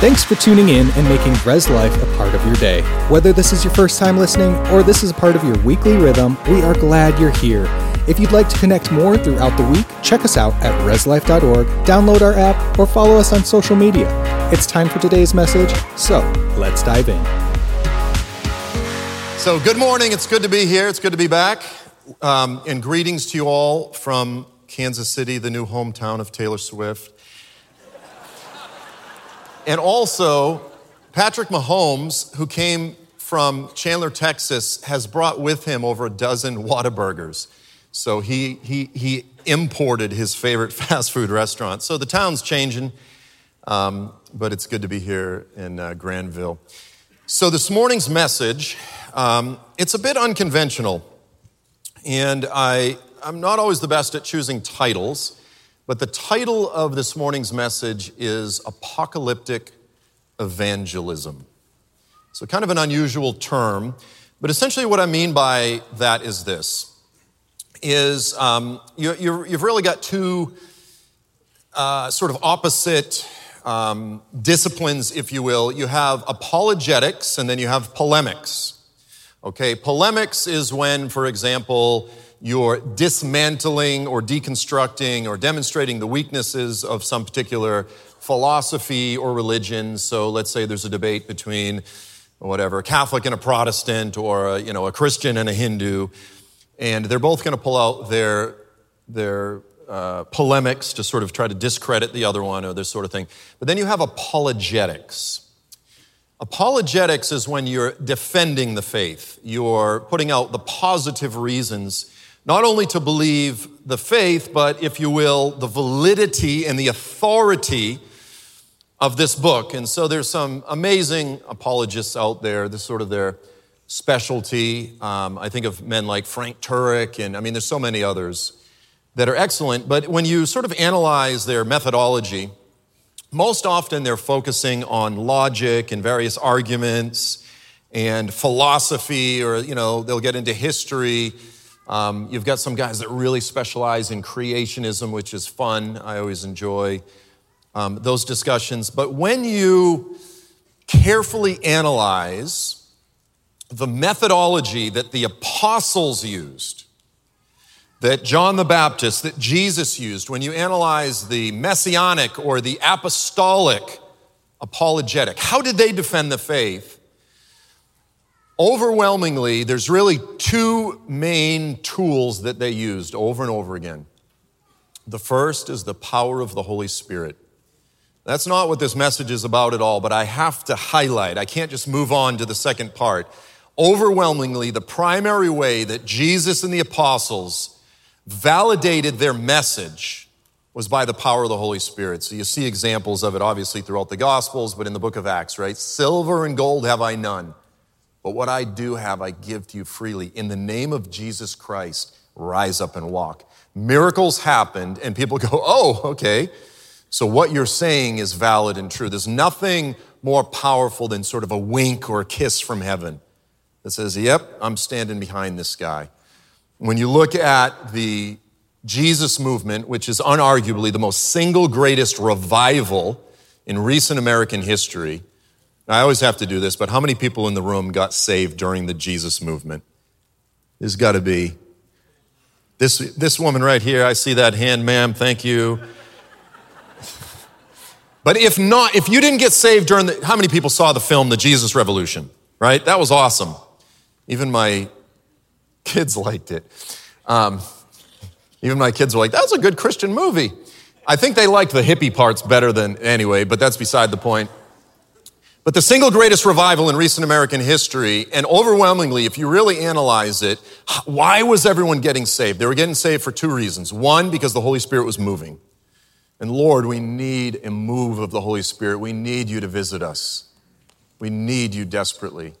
Thanks for tuning in and making Res Life a part of your day. Whether this is your first time listening or this is a part of your weekly rhythm, we are glad you're here. If you'd like to connect more throughout the week, check us out at reslife.org, download our app, or follow us on social media. It's time for today's message, so let's dive in. So, good morning. It's good to be here. It's good to be back. Um, and greetings to you all from Kansas City, the new hometown of Taylor Swift. And also, Patrick Mahomes, who came from Chandler, Texas, has brought with him over a dozen Whataburgers. So he, he, he imported his favorite fast food restaurant. So the town's changing, um, but it's good to be here in uh, Granville. So this morning's message, um, it's a bit unconventional. And I, I'm not always the best at choosing titles. But the title of this morning's message is Apocalyptic Evangelism. So, kind of an unusual term, but essentially what I mean by that is this is um, you, have really got two uh, sort of opposite um, disciplines, if you will. You have apologetics and then you have polemics. Okay, polemics is when, for example, you're dismantling or deconstructing or demonstrating the weaknesses of some particular philosophy or religion. So let's say there's a debate between whatever, a Catholic and a Protestant or a, you know, a Christian and a Hindu. And they're both going to pull out their, their uh, polemics to sort of try to discredit the other one or this sort of thing. But then you have apologetics. Apologetics is when you're defending the faith. You're putting out the positive reasons not only to believe the faith, but if you will, the validity and the authority of this book. And so there's some amazing apologists out there. This sort of their specialty. Um, I think of men like Frank Turek, and I mean, there's so many others that are excellent. But when you sort of analyze their methodology, most often they're focusing on logic and various arguments and philosophy, or, you know, they'll get into history um, you've got some guys that really specialize in creationism, which is fun. I always enjoy um, those discussions. But when you carefully analyze the methodology that the apostles used, that John the Baptist, that Jesus used, when you analyze the messianic or the apostolic apologetic, how did they defend the faith? Overwhelmingly, there's really two main tools that they used over and over again. The first is the power of the Holy Spirit. That's not what this message is about at all, but I have to highlight, I can't just move on to the second part. Overwhelmingly, the primary way that Jesus and the apostles validated their message was by the power of the Holy Spirit. So you see examples of it obviously throughout the Gospels, but in the book of Acts, right? Silver and gold have I none but what I do have, I give to you freely. In the name of Jesus Christ, rise up and walk. Miracles happened, and people go, oh, okay. So what you're saying is valid and true. There's nothing more powerful than sort of a wink or a kiss from heaven that says, yep, I'm standing behind this guy. When you look at the Jesus movement, which is unarguably the most single greatest revival in recent American history, I always have to do this, but how many people in the room got saved during the Jesus movement? There's got to be. This, this woman right here, I see that hand, ma'am, thank you. But if not, if you didn't get saved during the, how many people saw the film, The Jesus Revolution, right? That was awesome. Even my kids liked it. Um, even my kids were like, that was a good Christian movie. I think they liked the hippie parts better than, anyway, but that's beside the point. But the single greatest revival in recent American history, and overwhelmingly, if you really analyze it, why was everyone getting saved? They were getting saved for two reasons. One, because the Holy Spirit was moving. And Lord, we need a move of the Holy Spirit. We need you to visit us. We need you desperately.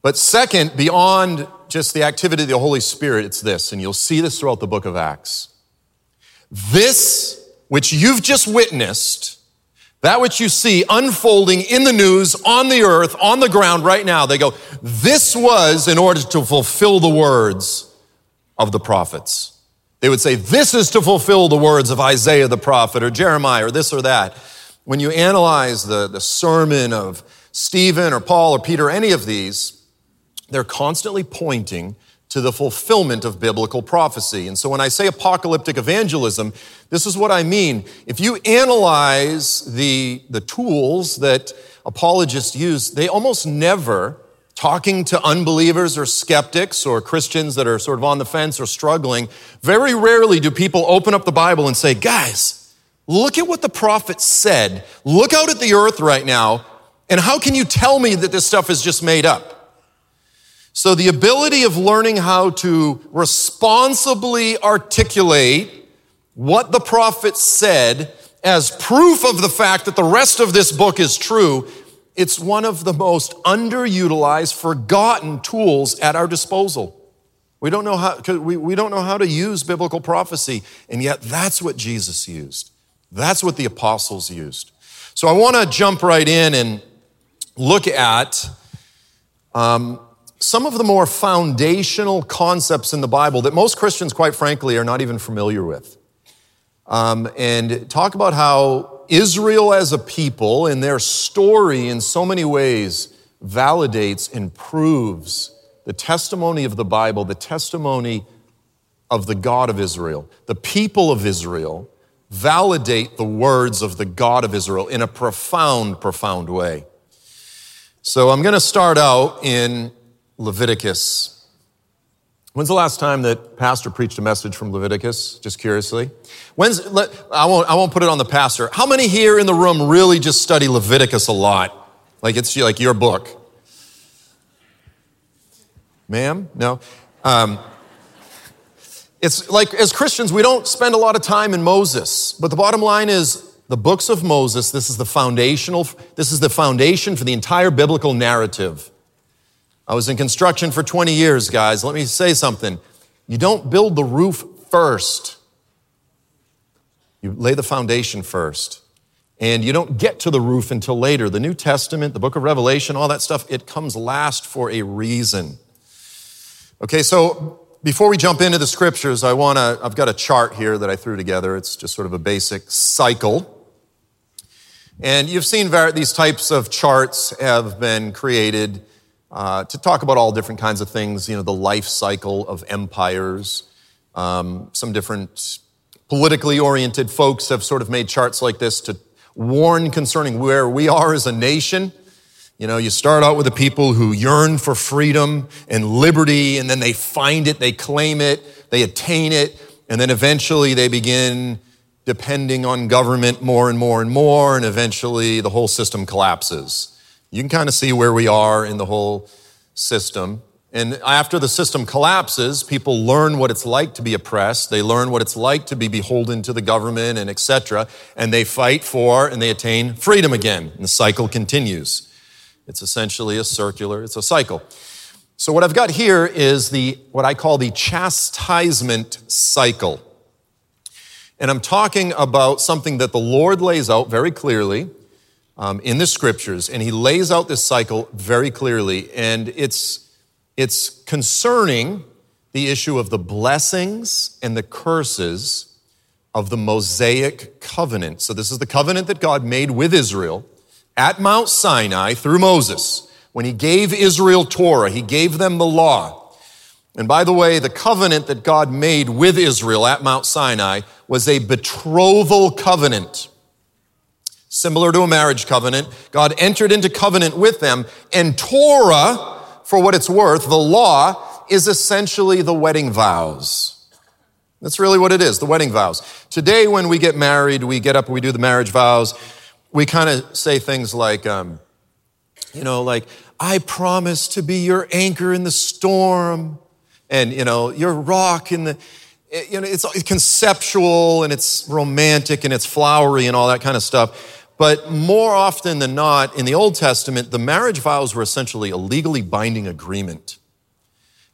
But second, beyond just the activity of the Holy Spirit, it's this, and you'll see this throughout the book of Acts. This, which you've just witnessed, that which you see unfolding in the news, on the earth, on the ground right now, they go, this was in order to fulfill the words of the prophets. They would say, this is to fulfill the words of Isaiah the prophet or Jeremiah or this or that. when you analyze the, the sermon of Stephen or Paul or Peter, any of these, they're constantly pointing to the fulfillment of biblical prophecy. And so when I say apocalyptic evangelism, this is what I mean. If you analyze the, the tools that apologists use, they almost never, talking to unbelievers or skeptics or Christians that are sort of on the fence or struggling, very rarely do people open up the Bible and say, guys, look at what the prophet said. Look out at the earth right now. And how can you tell me that this stuff is just made up? So, the ability of learning how to responsibly articulate what the prophet said as proof of the fact that the rest of this book is true, it's one of the most underutilized, forgotten tools at our disposal. We don't know how, we, we don't know how to use biblical prophecy, and yet that's what Jesus used. That's what the apostles used. So I want to jump right in and look at um, some of the more foundational concepts in the Bible that most Christians, quite frankly, are not even familiar with. Um, and talk about how Israel as a people and their story in so many ways validates and proves the testimony of the Bible, the testimony of the God of Israel. The people of Israel validate the words of the God of Israel in a profound, profound way. So I'm going to start out in Leviticus. When's the last time that pastor preached a message from Leviticus? Just curiously. When's, let, I, won't, I won't put it on the pastor. How many here in the room really just study Leviticus a lot? Like it's like your book? Ma'am? No? Um, it's like as Christians, we don't spend a lot of time in Moses, but the bottom line is the books of Moses, this is the foundational, this is the foundation for the entire biblical narrative. I was in construction for 20 years, guys. Let me say something. You don't build the roof first, you lay the foundation first. And you don't get to the roof until later. The New Testament, the book of Revelation, all that stuff, it comes last for a reason. Okay, so before we jump into the scriptures, I want to, I've got a chart here that I threw together. It's just sort of a basic cycle. And you've seen these types of charts have been created uh, to talk about all different kinds of things, you know, the life cycle of empires. Um, some different politically oriented folks have sort of made charts like this to warn concerning where we are as a nation. You know, you start out with the people who yearn for freedom and liberty, and then they find it, they claim it, they attain it, and then eventually they begin depending on government more and more and more, and eventually the whole system collapses. You can kind of see where we are in the whole system. And after the system collapses, people learn what it's like to be oppressed. They learn what it's like to be beholden to the government and etc. And they fight for and they attain freedom again. And the cycle continues. It's essentially a circular, it's a cycle. So what I've got here is the what I call the chastisement cycle. And I'm talking about something that the Lord lays out very clearly um, in the scriptures, and he lays out this cycle very clearly. And it's, it's concerning the issue of the blessings and the curses of the Mosaic covenant. So, this is the covenant that God made with Israel at Mount Sinai through Moses. When he gave Israel Torah, he gave them the law. And by the way, the covenant that God made with Israel at Mount Sinai was a betrothal covenant similar to a marriage covenant. God entered into covenant with them, and Torah, for what it's worth, the law, is essentially the wedding vows. That's really what it is, the wedding vows. Today, when we get married, we get up we do the marriage vows. We kind of say things like, um, you know, like, I promise to be your anchor in the storm, and, you know, your rock in the, you know, it's conceptual and it's romantic and it's flowery and all that kind of stuff. But more often than not, in the Old Testament, the marriage vows were essentially a legally binding agreement.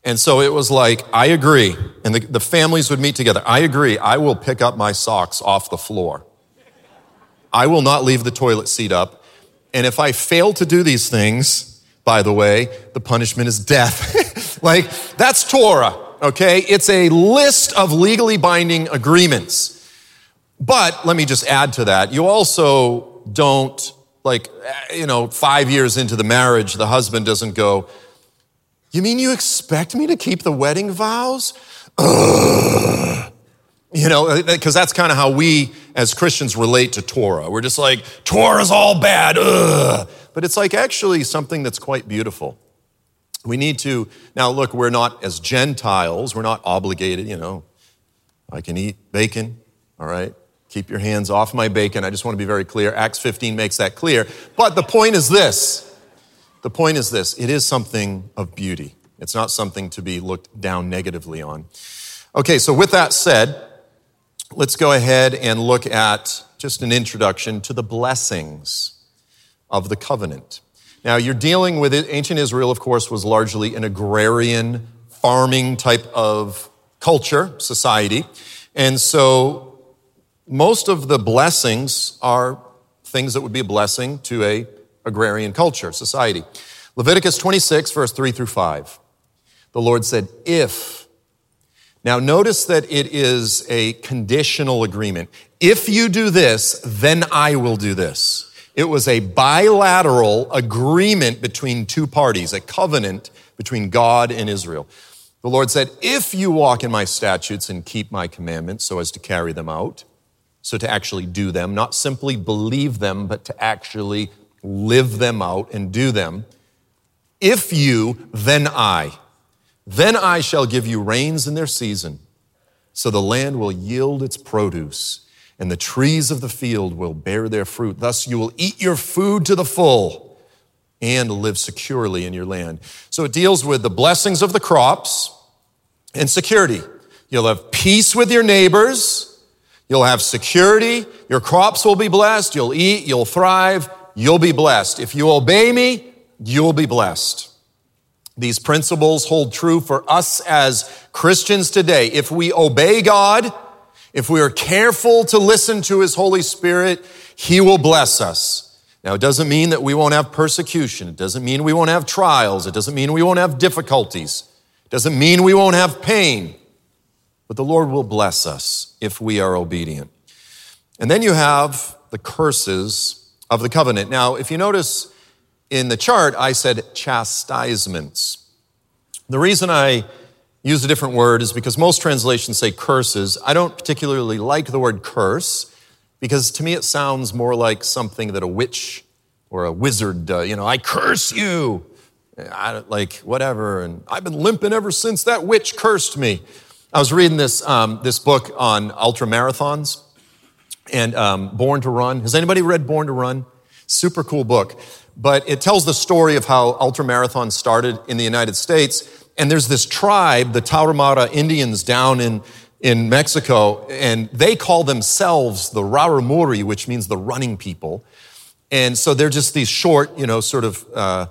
And so it was like, I agree. And the, the, families would meet together. I agree. I will pick up my socks off the floor. I will not leave the toilet seat up. And if I fail to do these things, by the way, the punishment is death. like, that's Torah, okay? It's a list of legally binding agreements. But let me just add to that. You also don't, like, eh, you know, five years into the marriage, the husband doesn't go, You mean you expect me to keep the wedding vows? Ugh. You know, eh, eh, because that's kind of how we as Christians relate to Torah. We're just like, Torah's all bad. Ugh. But it's like actually something that's quite beautiful. We need to, now look, we're not as Gentiles, we're not obligated, you know. I can eat bacon, all right? Keep your hands off my bacon. I just want to be very clear. Acts 15 makes that clear. But the point is this the point is this it is something of beauty, it's not something to be looked down negatively on. Okay, so with that said, let's go ahead and look at just an introduction to the blessings of the covenant. Now, you're dealing with it. Ancient Israel, of course, was largely an agrarian, farming type of culture, society. And so most of the blessings are things that would be a blessing to a agrarian culture, society. Leviticus 26, verse 3 through 5. The Lord said, If. Now, notice that it is a conditional agreement. If you do this, then I will do this. It was a bilateral agreement between two parties, a covenant between God and Israel. The Lord said, If you walk in my statutes and keep my commandments so as to carry them out, so to actually do them, not simply believe them, but to actually live them out and do them. If you, then I. Then I shall give you rains in their season, so the land will yield its produce and the trees of the field will bear their fruit. Thus you will eat your food to the full and live securely in your land. So it deals with the blessings of the crops and security. You'll have peace with your neighbors. You'll have security. Your crops will be blessed. You'll eat. You'll thrive. You'll be blessed. If you obey me, you'll be blessed. These principles hold true for us as Christians today. If we obey God, if we are careful to listen to His Holy Spirit, He will bless us. Now, it doesn't mean that we won't have persecution. It doesn't mean we won't have trials. It doesn't mean we won't have difficulties. It doesn't mean we won't have pain. But the Lord will bless us if we are obedient. And then you have the curses of the covenant. Now, if you notice in the chart, I said chastisements. The reason I use a different word is because most translations say curses. I don't particularly like the word curse because to me it sounds more like something that a witch or a wizard, uh, you know, I curse you. I like whatever, and I've been limping ever since that witch cursed me. I was reading this um, this book on ultra marathons and um, Born to Run. Has anybody read Born to Run? Super cool book, but it tells the story of how ultra marathons started in the United States and there's this tribe, the Tarahumara Indians down in, in Mexico, and they call themselves the Raramuri, which means the running people. And so they're just these short, you know, sort of uh,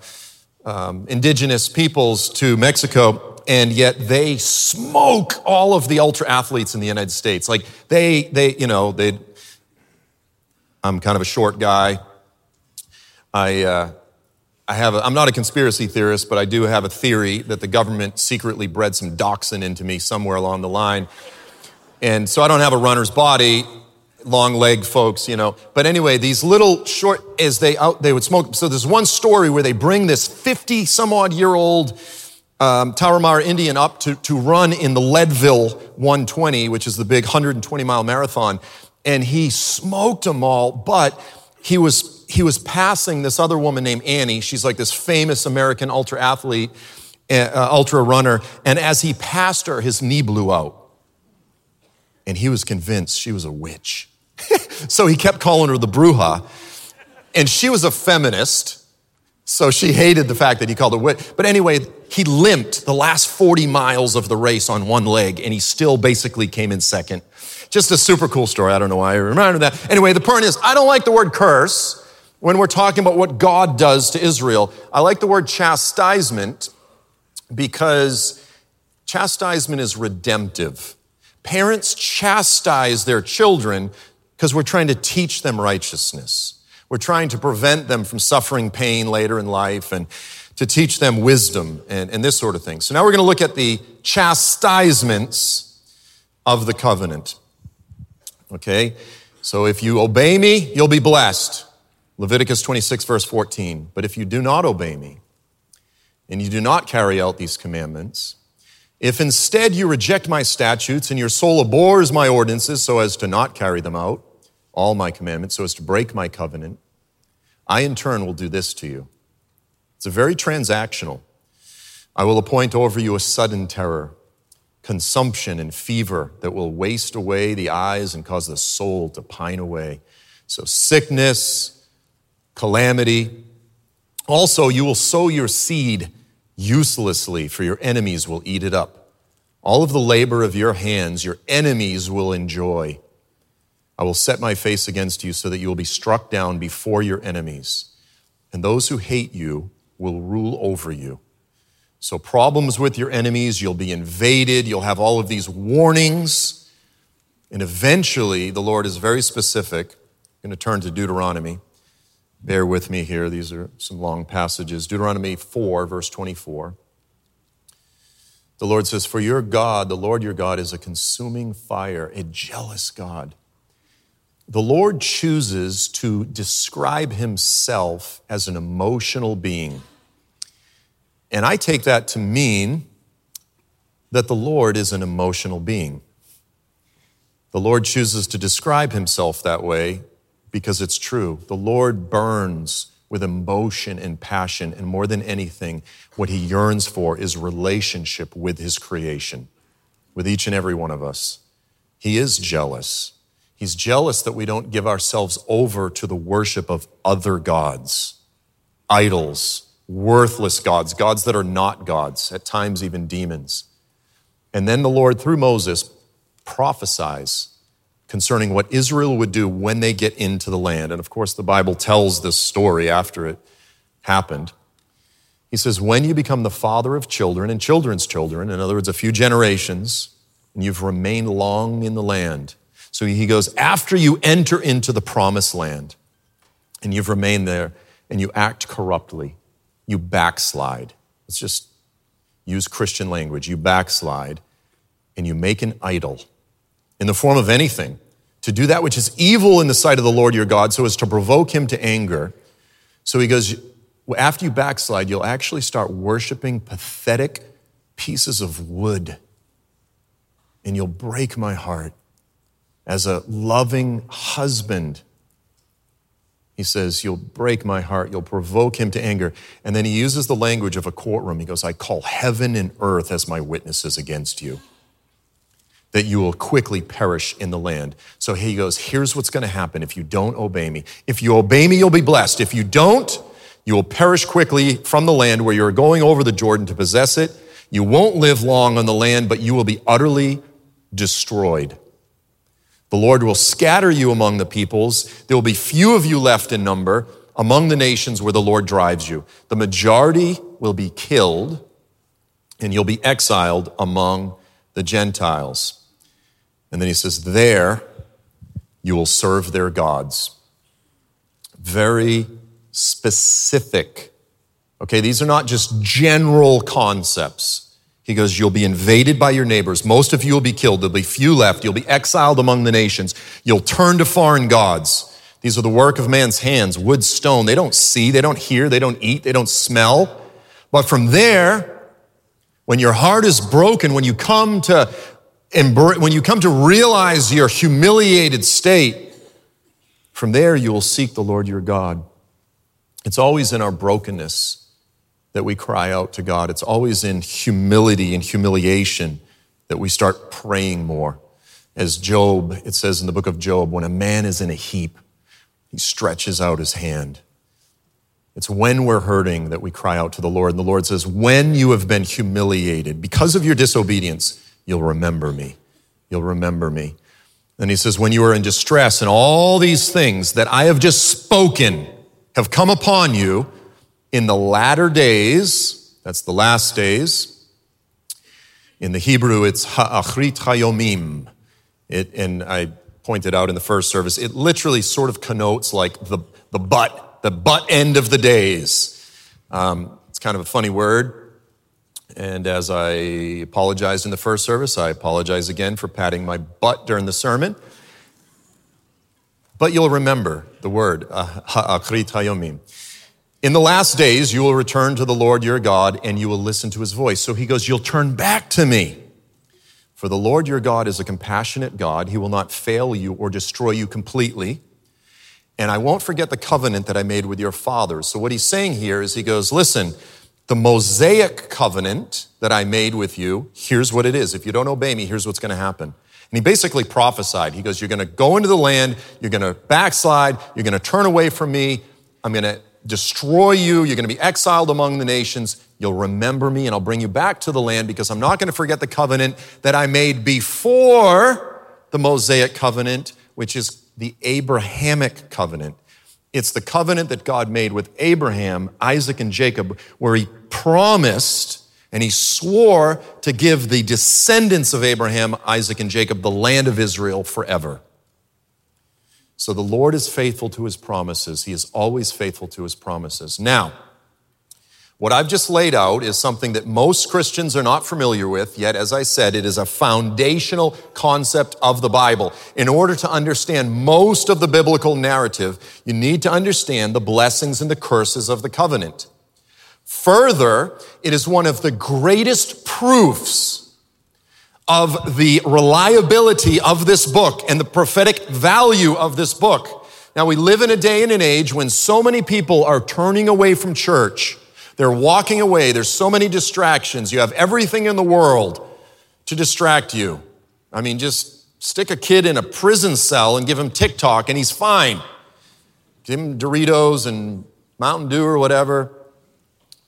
um, indigenous peoples to Mexico, and yet they smoke all of the ultra athletes in the United States. Like they, they, you know, they. I'm kind of a short guy. I, uh, I have a, I'm not a conspiracy theorist, but I do have a theory that the government secretly bred some dachshund into me somewhere along the line. And so I don't have a runner's body, long leg folks, you know. But anyway, these little short, as they out, they would smoke. So there's one story where they bring this 50 some odd year old um, Tarahumara Indian up to, to run in the Leadville 120, which is the big 120 mile marathon. And he smoked them all, but he was he was passing this other woman named Annie. She's like this famous American ultra athlete, uh, ultra runner. And as he passed her, his knee blew out. And he was convinced she was a witch. so he kept calling her the Bruja. And she was a feminist. So she hated the fact that he called her witch. But anyway, he limped the last 40 miles of the race on one leg, and he still basically came in second. Just a super cool story. I don't know why I remember that. Anyway, the point is, I don't like the word curse when we're talking about what God does to Israel. I like the word chastisement because chastisement is redemptive. Parents chastise their children because we're trying to teach them righteousness. We're trying to prevent them from suffering pain later in life and to teach them wisdom and, and this sort of thing. So now we're going to look at the chastisements of the covenant. Okay? So if you obey me, you'll be blessed. Leviticus 26, verse 14. But if you do not obey me, and you do not carry out these commandments, if instead you reject my statutes and your soul abhors my ordinances so as to not carry them out, all my commandments, so as to break my covenant, I in turn will do this to you. It's a very transactional. I will appoint over you a sudden terror, consumption and fever that will waste away the eyes and cause the soul to pine away. So, sickness, calamity. Also, you will sow your seed uselessly, for your enemies will eat it up. All of the labor of your hands, your enemies will enjoy. I will set my face against you so that you will be struck down before your enemies, and those who hate you will rule over you. So, problems with your enemies, you'll be invaded, you'll have all of these warnings. And eventually, the Lord is very specific. I'm going to turn to Deuteronomy. Bear with me here, these are some long passages. Deuteronomy 4, verse 24. The Lord says, For your God, the Lord your God, is a consuming fire, a jealous God. The Lord chooses to describe himself as an emotional being. And I take that to mean that the Lord is an emotional being. The Lord chooses to describe himself that way because it's true. The Lord burns with emotion and passion, and more than anything, what he yearns for is relationship with his creation, with each and every one of us. He is jealous. He's jealous that we don't give ourselves over to the worship of other gods, idols, worthless gods, gods that are not gods, at times even demons. And then the Lord, through Moses, prophesies concerning what Israel would do when they get into the land. And of course, the Bible tells this story after it happened. He says, When you become the father of children and children's children, in other words, a few generations, and you've remained long in the land. So he goes, After you enter into the promised land and you've remained there and you act corruptly, you backslide. Let's just use Christian language. You backslide and you make an idol in the form of anything to do that which is evil in the sight of the Lord your God so as to provoke him to anger. So he goes, after you backslide, you'll actually start worshiping pathetic pieces of wood. And you'll break my heart as a loving husband he says, You'll break my heart. You'll provoke him to anger. And then he uses the language of a courtroom. He goes, I call heaven and earth as my witnesses against you, that you will quickly perish in the land. So he goes, Here's what's going to happen if you don't obey me. If you obey me, you'll be blessed. If you don't, you will perish quickly from the land where you're going over the Jordan to possess it. You won't live long on the land, but you will be utterly destroyed. The Lord will scatter you among the peoples. There will be few of you left in number among the nations where the Lord drives you. The majority will be killed, and you'll be exiled among the Gentiles. And then he says, There you will serve their gods. Very specific. Okay, these are not just general concepts. He goes, You'll be invaded by your neighbors. Most of you will be killed. There'll be few left. You'll be exiled among the nations. You'll turn to foreign gods. These are the work of man's hands, wood, stone. They don't see, they don't hear, they don't eat, they don't smell. But from there, when your heart is broken, when you come to when you come to realize your humiliated state, from there you will seek the Lord your God. It's always in our brokenness that we cry out to God. It's always in humility and humiliation that we start praying more. As Job, it says in the book of Job, when a man is in a heap, he stretches out his hand. It's when we're hurting that we cry out to the Lord. And the Lord says, When you have been humiliated because of your disobedience, you'll remember me. You'll remember me. And he says, When you are in distress and all these things that I have just spoken have come upon you, in the latter days, that's the last days. In the Hebrew, it's ha'achrit hayomim. It, and I pointed out in the first service, it literally sort of connotes like the, the butt, the butt end of the days. Um, it's kind of a funny word. And as I apologized in the first service, I apologize again for patting my butt during the sermon. but you'll remember the word, uh, ha'akrit hayomim. In the last days, you will return to the Lord your God and you will listen to his voice. So he goes, You'll turn back to me. For the Lord your God is a compassionate God. He will not fail you or destroy you completely. And I won't forget the covenant that I made with your fathers. So what he's saying here is he goes, Listen, the Mosaic covenant that I made with you, here's what it is. If you don't obey me, here's what's going to happen. And he basically prophesied. He goes, You're going to go into the land, you're going to backslide, you're going to turn away from me, I'm going to destroy you, you're going to be exiled among the nations. You'll remember me, and I'll bring you back to the land because I'm not going to forget the covenant that I made before the Mosaic covenant, which is the Abrahamic covenant. It's the covenant that God made with Abraham, Isaac, and Jacob, where he promised and he swore to give the descendants of Abraham, Isaac, and Jacob the land of Israel forever. So the Lord is faithful to his promises. He is always faithful to his promises. Now, what I've just laid out is something that most Christians are not familiar with, yet, as I said, it is a foundational concept of the Bible. In order to understand most of the biblical narrative, you need to understand the blessings and the curses of the covenant. Further, it is one of the greatest proofs of the reliability of this book and the prophetic value of this book. Now, we live in a day and an age when so many people are turning away from church they're walking away. There's so many distractions. You have everything in the world to distract you. I mean, just stick a kid in a prison cell and give him TikTok and he's fine. Give him Doritos and Mountain Dew or whatever.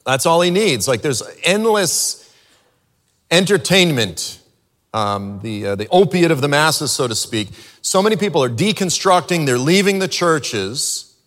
That's all he needs. Like there's endless entertainment, um, the, uh, the opiate of the masses, so to speak. So many people are deconstructing, they're leaving the churches.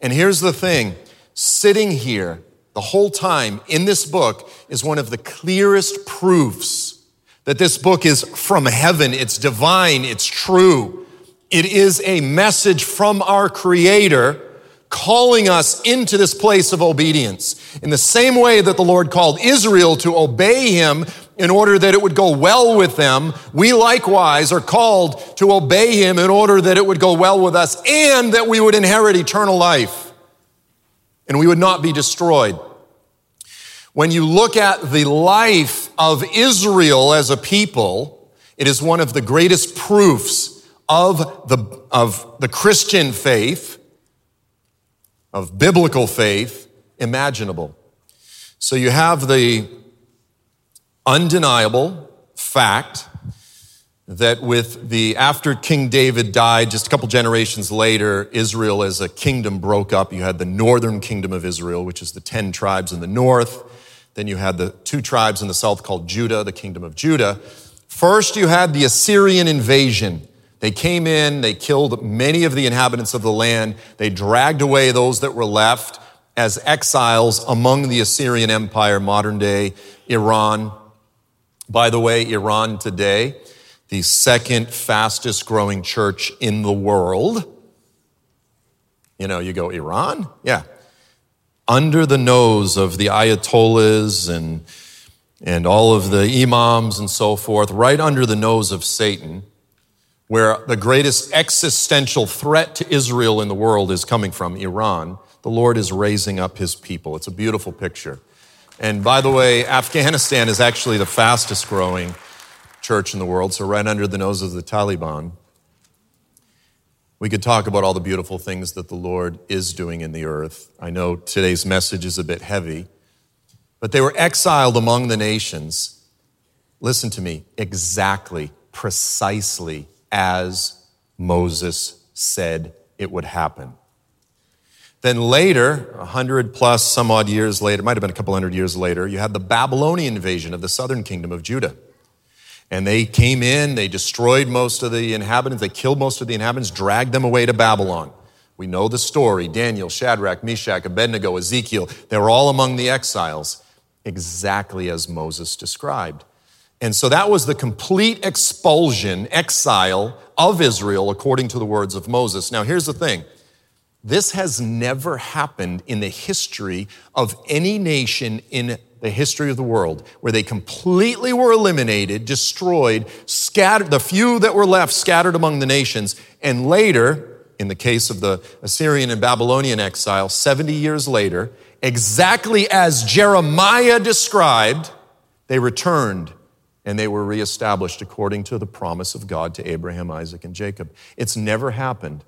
And here's the thing sitting here the whole time in this book is one of the clearest proofs that this book is from heaven, it's divine, it's true. It is a message from our Creator calling us into this place of obedience. In the same way that the Lord called Israel to obey Him in order that it would go well with them, we likewise are called to obey Him in order that it would go well with us and that we would inherit eternal life and we would not be destroyed. When you look at the life of Israel as a people, it is one of the greatest proofs of the, of the Christian faith, of biblical faith, imaginable. So you have the undeniable fact that with the after King David died, just a couple generations later, Israel as a kingdom broke up. You had the northern kingdom of Israel, which is the 10 tribes in the north. Then you had the two tribes in the south called Judah, the kingdom of Judah. First, you had the Assyrian invasion. They came in, they killed many of the inhabitants of the land. They dragged away those that were left as exiles among the Assyrian Empire, modern day Iran. By the way, Iran today the second fastest growing church in the world. You know, you go, Iran? Yeah. Under the nose of the Ayatollahs and, and all of the imams and so forth, right under the nose of Satan, where the greatest existential threat to Israel in the world is coming from, Iran, the Lord is raising up his people. It's a beautiful picture. And by the way, Afghanistan is actually the fastest growing church in the world, so right under the nose of the Taliban. We could talk about all the beautiful things that the Lord is doing in the earth. I know today's message is a bit heavy, but they were exiled among the nations. Listen to me, exactly, precisely as Moses said it would happen. Then later, a hundred plus some odd years later, it might have been a couple hundred years later, you had the Babylonian invasion of the southern kingdom of Judah. And they came in, they destroyed most of the inhabitants, they killed most of the inhabitants, dragged them away to Babylon. We know the story Daniel, Shadrach, Meshach, Abednego, Ezekiel, they were all among the exiles, exactly as Moses described. And so that was the complete expulsion, exile of Israel according to the words of Moses. Now, here's the thing this has never happened in the history of any nation in the history of the world, where they completely were eliminated, destroyed, scattered, the few that were left scattered among the nations, and later in the case of the Assyrian and Babylonian exile, 70 years later, exactly as Jeremiah described, they returned and they were reestablished according to the promise of God to Abraham, Isaac, and Jacob. It's never happened.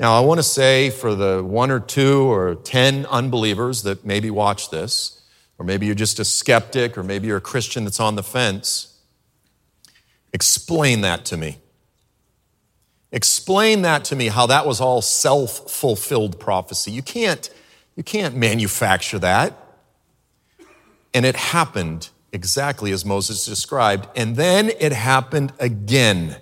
Now, I want to say for the one or two or ten unbelievers that maybe watch this, or maybe you're just a skeptic, or maybe you're a Christian that's on the fence, explain that to me. Explain that to me, how that was all self fulfilled prophecy. You can't, you can't manufacture that. And it happened exactly as Moses described. And then it happened again.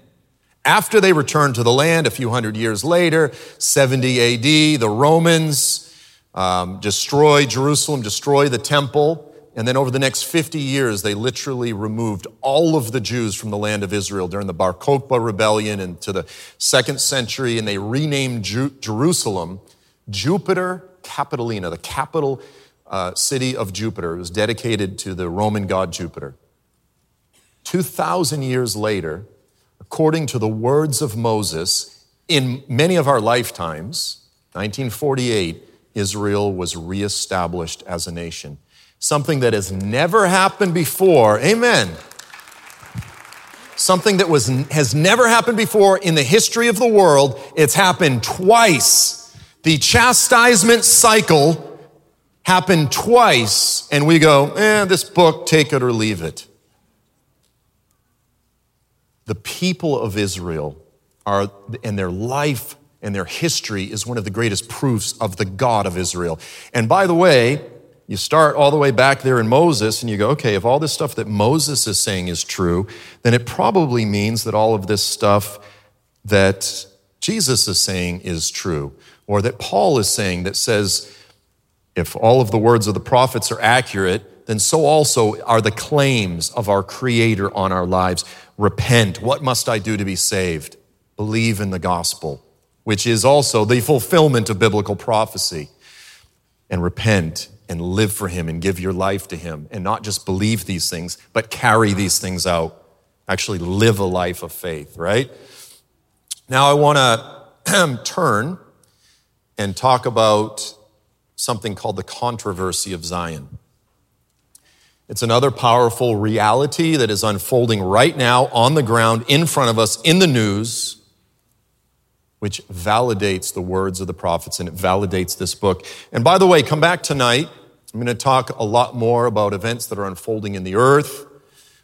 After they returned to the land a few hundred years later, 70 AD, the Romans um, destroy Jerusalem, destroy the temple. And then over the next 50 years, they literally removed all of the Jews from the land of Israel during the Bar Kokhba rebellion into the second century, and they renamed Ju- Jerusalem Jupiter Capitolina, the capital uh, city of Jupiter. It was dedicated to the Roman god Jupiter. 2,000 years later, according to the words of Moses, in many of our lifetimes, 1948, Israel was reestablished as a nation. Something that has never happened before. Amen. Something that was, has never happened before in the history of the world. It's happened twice. The chastisement cycle happened twice, and we go, eh, this book, take it or leave it. The people of Israel are, and their life and their history is one of the greatest proofs of the God of Israel. And by the way, you start all the way back there in Moses and you go, okay, if all this stuff that Moses is saying is true, then it probably means that all of this stuff that Jesus is saying is true, or that Paul is saying that says, if all of the words of the prophets are accurate, then so also are the claims of our Creator on our lives. Repent. What must I do to be saved? Believe in the gospel, which is also the fulfillment of biblical prophecy. And repent and live for Him and give your life to Him and not just believe these things, but carry these things out. Actually, live a life of faith, right? Now, I want to turn and talk about something called the controversy of Zion. It's another powerful reality that is unfolding right now on the ground in front of us in the news, which validates the words of the prophets and it validates this book. And by the way, come back tonight. I'm going to talk a lot more about events that are unfolding in the earth,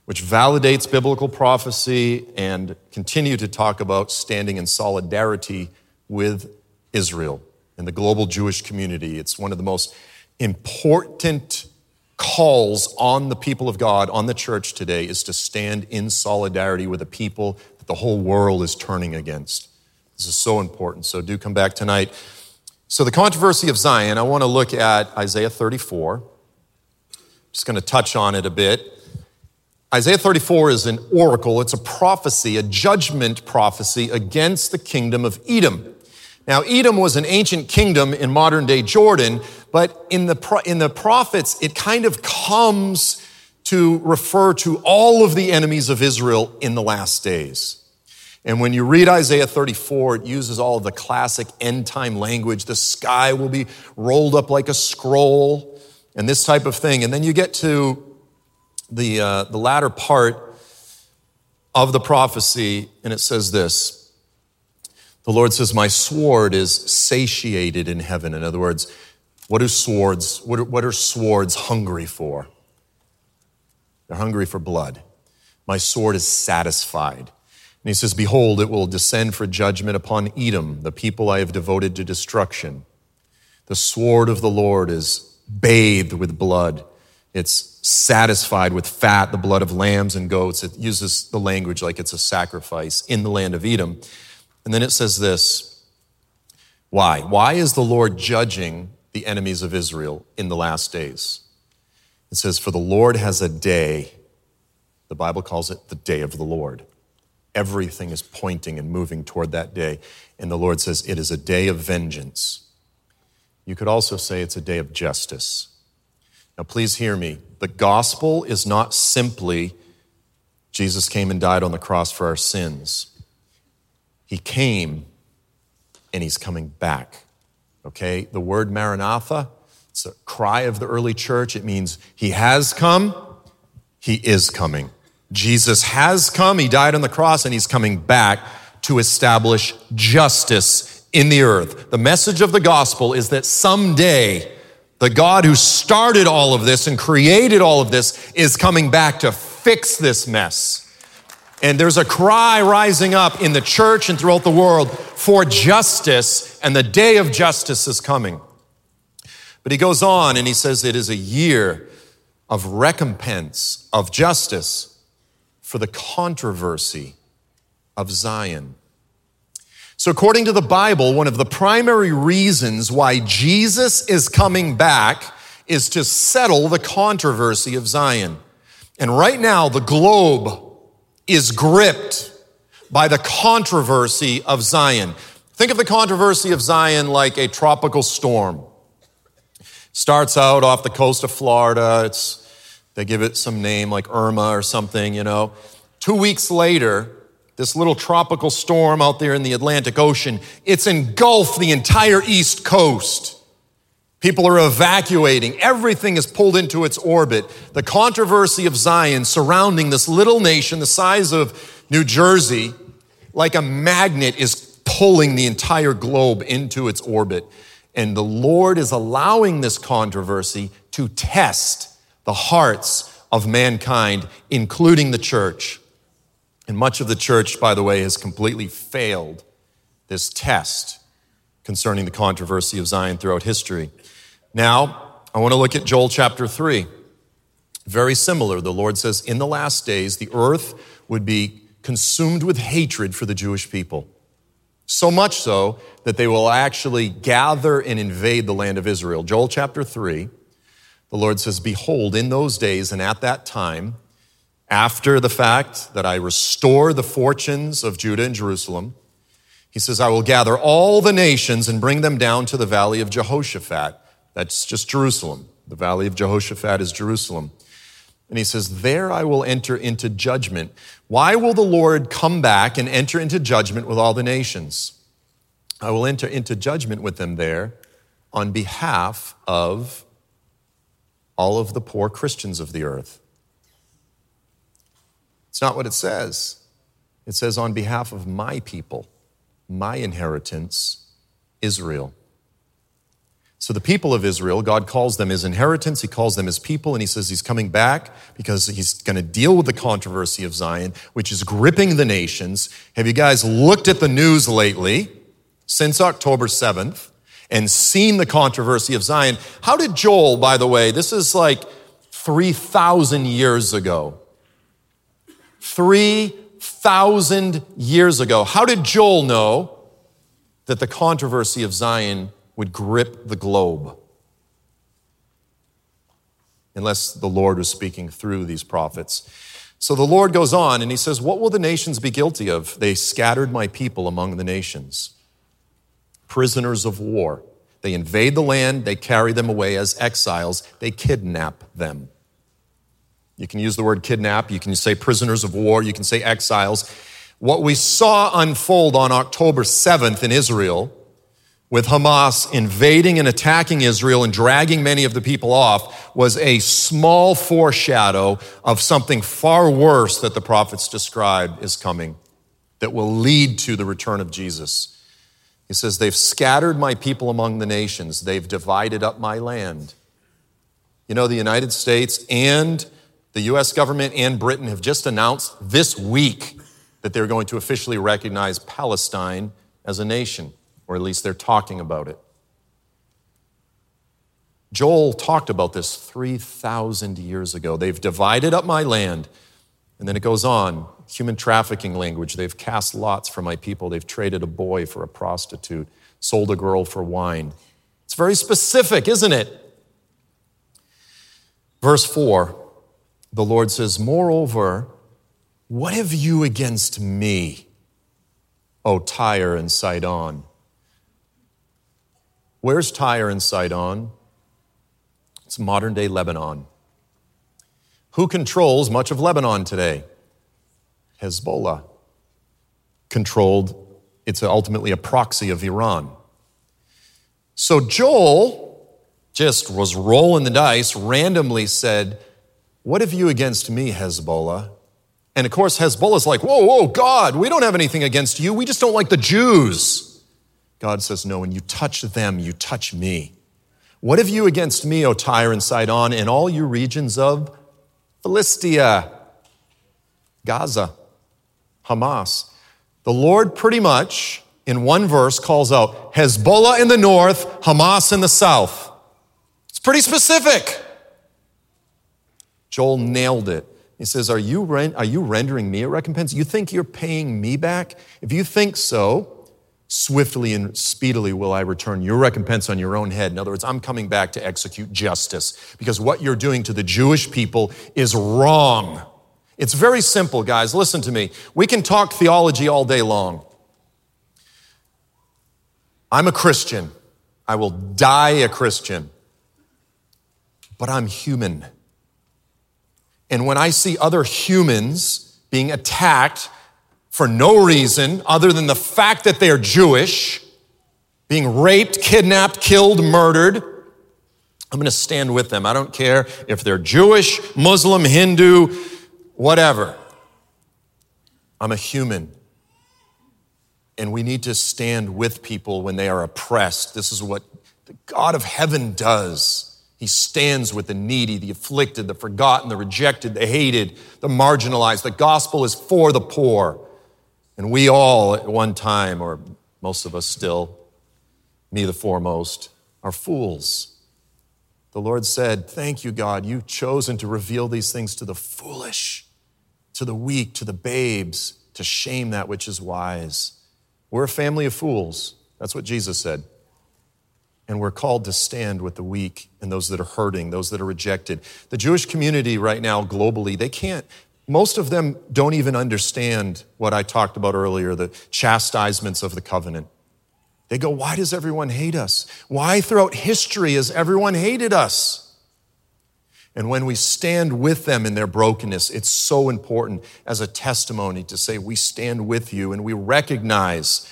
which validates biblical prophecy, and continue to talk about standing in solidarity with Israel in the global Jewish community. It's one of the most important calls on the people of God, on the church today, is to stand in solidarity with a people that the whole world is turning against. This is so important. So do come back tonight. So, the controversy of Zion, I want to look at Isaiah 34. Just going to touch on it a bit. Isaiah 34 is an oracle, it's a prophecy, a judgment prophecy against the kingdom of Edom. Now, Edom was an ancient kingdom in modern day Jordan, but in the, in the prophets, it kind of comes to refer to all of the enemies of Israel in the last days. And when you read Isaiah 34, it uses all of the classic end time language. The sky will be rolled up like a scroll and this type of thing. And then you get to the, uh, the latter part of the prophecy, and it says this the Lord says, My sword is satiated in heaven. In other words, what are swords, what are, what are swords hungry for? They're hungry for blood. My sword is satisfied. And he says, Behold, it will descend for judgment upon Edom, the people I have devoted to destruction. The sword of the Lord is bathed with blood. It's satisfied with fat, the blood of lambs and goats. It uses the language like it's a sacrifice in the land of Edom. And then it says this Why? Why is the Lord judging the enemies of Israel in the last days? It says, For the Lord has a day. The Bible calls it the day of the Lord. Everything is pointing and moving toward that day. And the Lord says, It is a day of vengeance. You could also say it's a day of justice. Now, please hear me. The gospel is not simply Jesus came and died on the cross for our sins. He came and he's coming back. Okay? The word Maranatha, it's a cry of the early church. It means he has come, he is coming. Jesus has come, he died on the cross, and he's coming back to establish justice in the earth. The message of the gospel is that someday the God who started all of this and created all of this is coming back to fix this mess. And there's a cry rising up in the church and throughout the world for justice, and the day of justice is coming. But he goes on and he says it is a year of recompense, of justice for the controversy of Zion. So, according to the Bible, one of the primary reasons why Jesus is coming back is to settle the controversy of Zion. And right now, the globe is gripped by the controversy of Zion. Think of the controversy of Zion like a tropical storm. Starts out off the coast of Florida. It's, they give it some name like Irma or something, you know. Two weeks later, this little tropical storm out there in the Atlantic Ocean, it's engulfed the entire East Coast. People are evacuating. Everything is pulled into its orbit. The controversy of Zion surrounding this little nation the size of New Jersey, like a magnet, is pulling the entire globe into its orbit. And the Lord is allowing this controversy to test the hearts of mankind, including the church. And much of the church, by the way, has completely failed this test concerning the controversy of Zion throughout history. Now, I want to look at Joel chapter 3. Very similar. The Lord says, In the last days, the earth would be consumed with hatred for the Jewish people. So much so that they will actually gather and invade the land of Israel. Joel chapter 3, the Lord says, Behold, in those days and at that time, after the fact that I restore the fortunes of Judah and Jerusalem, he says, I will gather all the nations and bring them down to the valley of Jehoshaphat that's just Jerusalem. The valley of Jehoshaphat is Jerusalem. And he says, There I will enter into judgment. Why will the Lord come back and enter into judgment with all the nations? I will enter into judgment with them there on behalf of all of the poor Christians of the earth. It's not what it says. It says, on behalf of my people, my inheritance, Israel. So the people of Israel, God calls them his inheritance, he calls them his people, and he says he's coming back because he's going to deal with the controversy of Zion, which is gripping the nations. Have you guys looked at the news lately since October 7th and seen the controversy of Zion? How did Joel, by the way, this is like 3,000 years ago. 3,000 years ago. How did Joel know that the controversy of Zion would grip the globe. Unless the Lord was speaking through these prophets. So the Lord goes on and he says, What will the nations be guilty of? They scattered my people among the nations, prisoners of war. They invade the land, they carry them away as exiles, they kidnap them. You can use the word kidnap, you can say prisoners of war, you can say exiles. What we saw unfold on October 7th in Israel with Hamas invading and attacking Israel and dragging many of the people off was a small foreshadow of something far worse that the prophets describe is coming that will lead to the return of Jesus. He says, They've scattered my people among the nations, they've divided up my land. You know, the United States and the US government and Britain have just announced this week that they're going to officially recognize Palestine as a nation or at least they're talking about it. Joel talked about this 3,000 years ago. They've divided up my land. And then it goes on human trafficking language. They've cast lots for my people. They've traded a boy for a prostitute, sold a girl for wine. It's very specific, isn't it? Verse 4 the Lord says, Moreover, what have you against me, O Tyre and Sidon? Where's Tyre and Sidon? It's modern day Lebanon. Who controls much of Lebanon today? Hezbollah controlled it's ultimately a proxy of Iran. So Joel just was rolling the dice, randomly said, What have you against me, Hezbollah? And of course, Hezbollah's like, Whoa, whoa, God, we don't have anything against you. We just don't like the Jews. God says, No, when you touch them, you touch me. What have you against me, O Tyre and Sidon, and all you regions of Philistia, Gaza, Hamas? The Lord pretty much, in one verse, calls out Hezbollah in the north, Hamas in the south. It's pretty specific. Joel nailed it. He says, Are you, are you rendering me a recompense? You think you're paying me back? If you think so, Swiftly and speedily will I return your recompense on your own head. In other words, I'm coming back to execute justice because what you're doing to the Jewish people is wrong. It's very simple, guys. Listen to me. We can talk theology all day long. I'm a Christian. I will die a Christian. But I'm human. And when I see other humans being attacked for no reason other than the fact that they are Jewish, being raped, kidnapped, killed, murdered, I'm going to stand with them. I don't care if they're Jewish, Muslim, Hindu, whatever. I'm a human. And we need to stand with people when they are oppressed. This is what the God of heaven does. He stands with the needy, the afflicted, the forgotten, the rejected, the hated, the marginalized. The gospel is for the poor. And we all, at one time, or most of us still, me the foremost, are fools. The Lord said, Thank you, God. You've chosen to reveal these things to the foolish, to the weak, to the babes, to shame that which is wise. We're a family of fools. That's what Jesus said. And we're called to stand with the weak and those that are hurting, those that are rejected. The Jewish community right now, globally, they can't, most of them don't even understand what I talked about earlier the chastisements of the covenant. They go, Why does everyone hate us? Why throughout history has everyone hated us? And when we stand with them in their brokenness, it's so important as a testimony to say, We stand with you and we recognize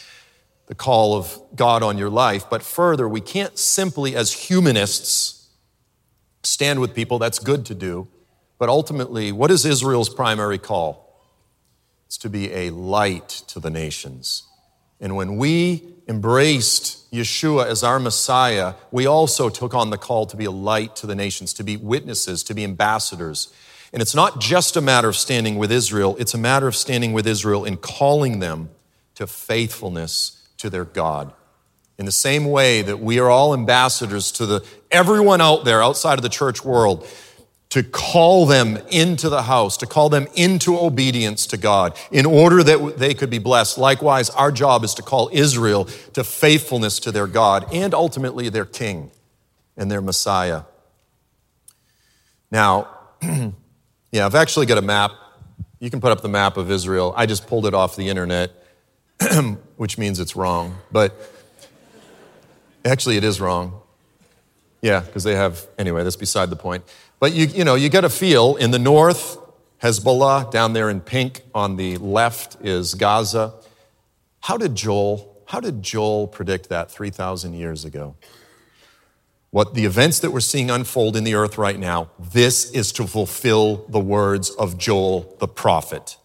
the call of God on your life. But further, we can't simply, as humanists, stand with people. That's good to do. But ultimately, what is Israel's primary call? It's to be a light to the nations. And when we embraced Yeshua as our Messiah, we also took on the call to be a light to the nations, to be witnesses, to be ambassadors. And it's not just a matter of standing with Israel, it's a matter of standing with Israel and calling them to faithfulness to their God. In the same way that we are all ambassadors to the everyone out there outside of the church world, to call them into the house, to call them into obedience to God in order that they could be blessed. Likewise, our job is to call Israel to faithfulness to their God and ultimately their king and their Messiah. Now, yeah, I've actually got a map. You can put up the map of Israel. I just pulled it off the internet, which means it's wrong. But actually, it is wrong. Yeah, because they have, anyway, that's beside the point. But you, you know, you get a feel in the north, Hezbollah, down there in pink on the left is Gaza. How did Joel, how did Joel predict that 3,000 years ago? What the events that we're seeing unfold in the earth right now, this is to fulfill the words of Joel the prophet.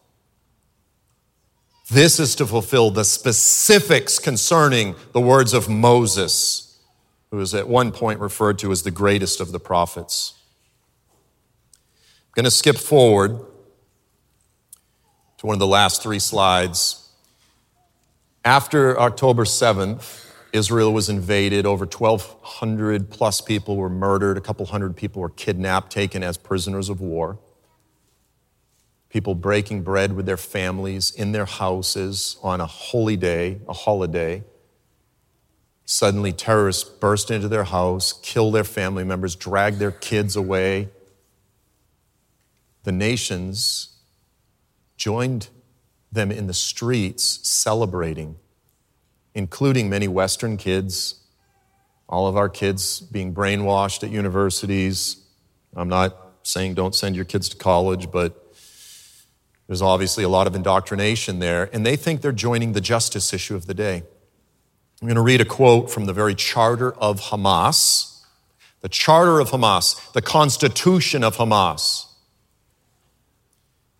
This is to fulfill the specifics concerning the words of Moses, who is at one point referred to as the greatest of the prophets going to skip forward to one of the last three slides. After October 7th, Israel was invaded. Over 1,200 plus people were murdered. A couple hundred people were kidnapped, taken as prisoners of war. People breaking bread with their families in their houses on a holy day, a holiday. Suddenly, terrorists burst into their house, kill their family members, drag their kids away, the nations joined them in the streets celebrating, including many Western kids, all of our kids being brainwashed at universities. I'm not saying don't send your kids to college, but There's obviously a lot of indoctrination there, and they think they're joining the justice issue of the day. I'm going to read a quote from the very charter of Hamas, the charter of Hamas, the constitution of Hamas.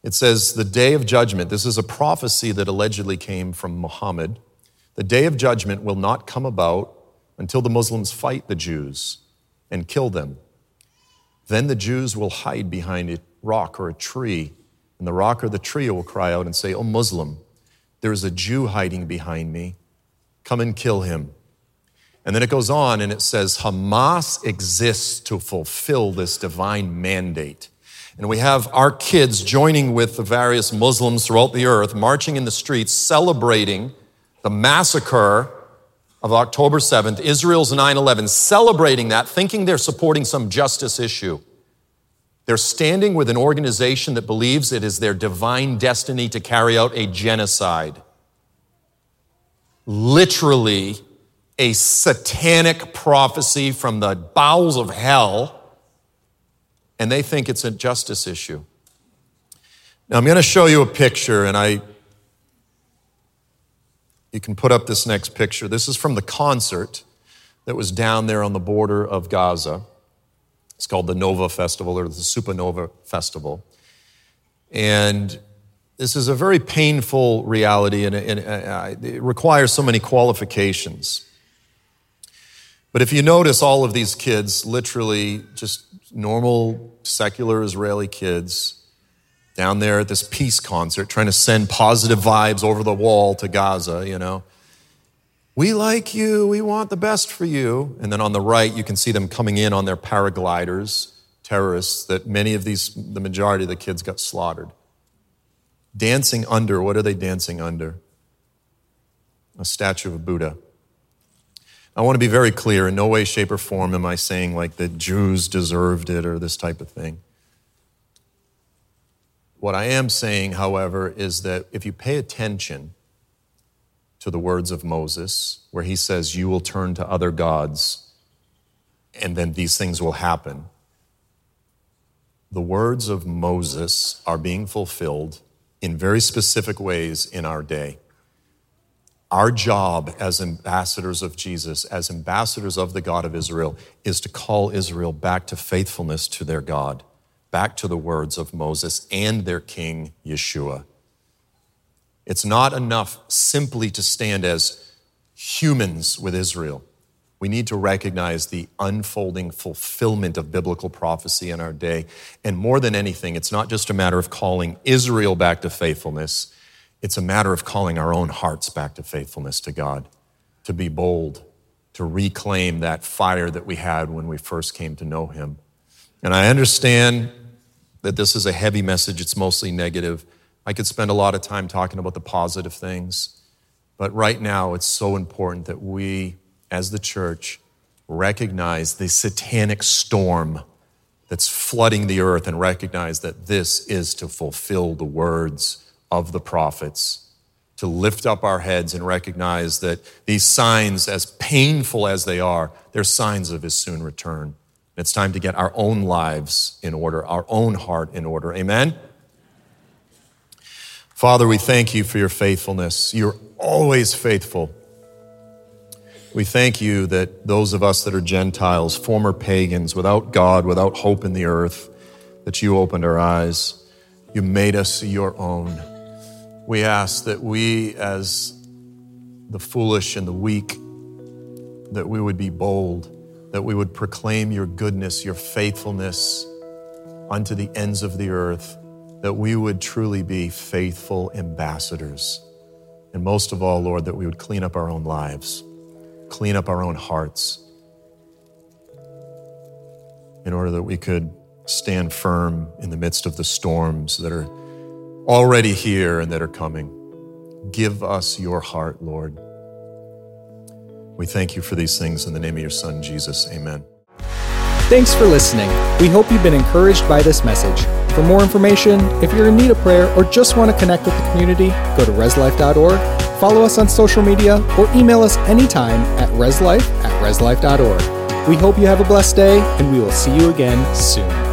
It says, The day of judgment, this is a prophecy that allegedly came from Muhammad. The day of judgment will not come about until the Muslims fight the Jews and kill them. Then the Jews will hide behind a rock or a tree, and the rock or the tree will cry out and say, O Muslim, there is a Jew hiding behind me. Come and kill him. And then it goes on and it says, Hamas exists to fulfill this divine mandate. And we have our kids joining with the various Muslims throughout the earth, marching in the streets, celebrating the massacre of October 7th, Israel's 9 11, celebrating that, thinking they're supporting some justice issue. They're standing with an organization that believes it is their divine destiny to carry out a genocide. Literally, a satanic prophecy from the bowels of hell, and they think it's a justice issue. Now, I'm going to show you a picture, and I you can put up this next picture. This is from the concert that was down there on the border of Gaza. It's called the Nova Festival or the Supernova Festival. And this is a very painful reality and, uh, it requires so many qualifications. But if you notice, all of these kids, literally just normal secular Israeli kids, down there at this peace concert trying to send positive vibes over the wall to Gaza, you know. We like you, we want the best for you. And then on the right, you can see them coming in on their paragliders, terrorists, that many of these, the majority of the kids got slaughtered. Dancing under, what are they dancing under? A statue of Buddha. I want to be very clear in no way, shape, or form am I saying like the Jews deserved it or this type of thing. What I am saying, however, is that if you pay attention to the words of Moses, where he says, You will turn to other gods, and then these things will happen, the words of Moses are being fulfilled in very specific ways in our day. Our job as ambassadors of Jesus, as ambassadors of the God of Israel, is to call Israel back to faithfulness to their God back to the words of Moses and their king, Yeshua. It's not enough simply to stand as humans with Israel. We need to recognize the unfolding fulfillment of biblical prophecy in our day. And more than anything, it's not just a matter of calling Israel back to faithfulness, it's a matter of calling our own hearts back to faithfulness to God, to be bold, to reclaim that fire that we had when we first came to know Him. And I understand that this is a heavy message, it's mostly negative. I could spend a lot of time talking about the positive things, but right now it's so important that we, as the church, recognize the satanic storm that's flooding the earth and recognize that this is to fulfill the words of the prophets, to lift up our heads and recognize that these signs, as painful as they are, they're signs of his soon return. It's time to get our own lives in order, our own heart in order. Amen? Father, we thank you for your faithfulness. You're always faithful. We thank you that those of us that are Gentiles, former pagans, without God, without hope in the earth, that you opened our eyes. You made us your own. We ask that we, as the foolish and the weak, that we would be bold that we would proclaim your goodness, your faithfulness unto the ends of the earth, that we would truly be faithful ambassadors. And most of all, Lord, that we would clean up our own lives, clean up our own hearts, in order that we could stand firm in the midst of the storms that are already here and that are coming. Give us your heart, Lord. We thank you for these things in the name of your Son, Jesus. Amen. Thanks for listening. We hope you've been encouraged by this message. For more information, if you're in need of prayer or just want to connect with the community, go to reslife.org, follow us on social media, or email us anytime at reslife at reslife.org. We hope you have a blessed day, and we will see you again soon.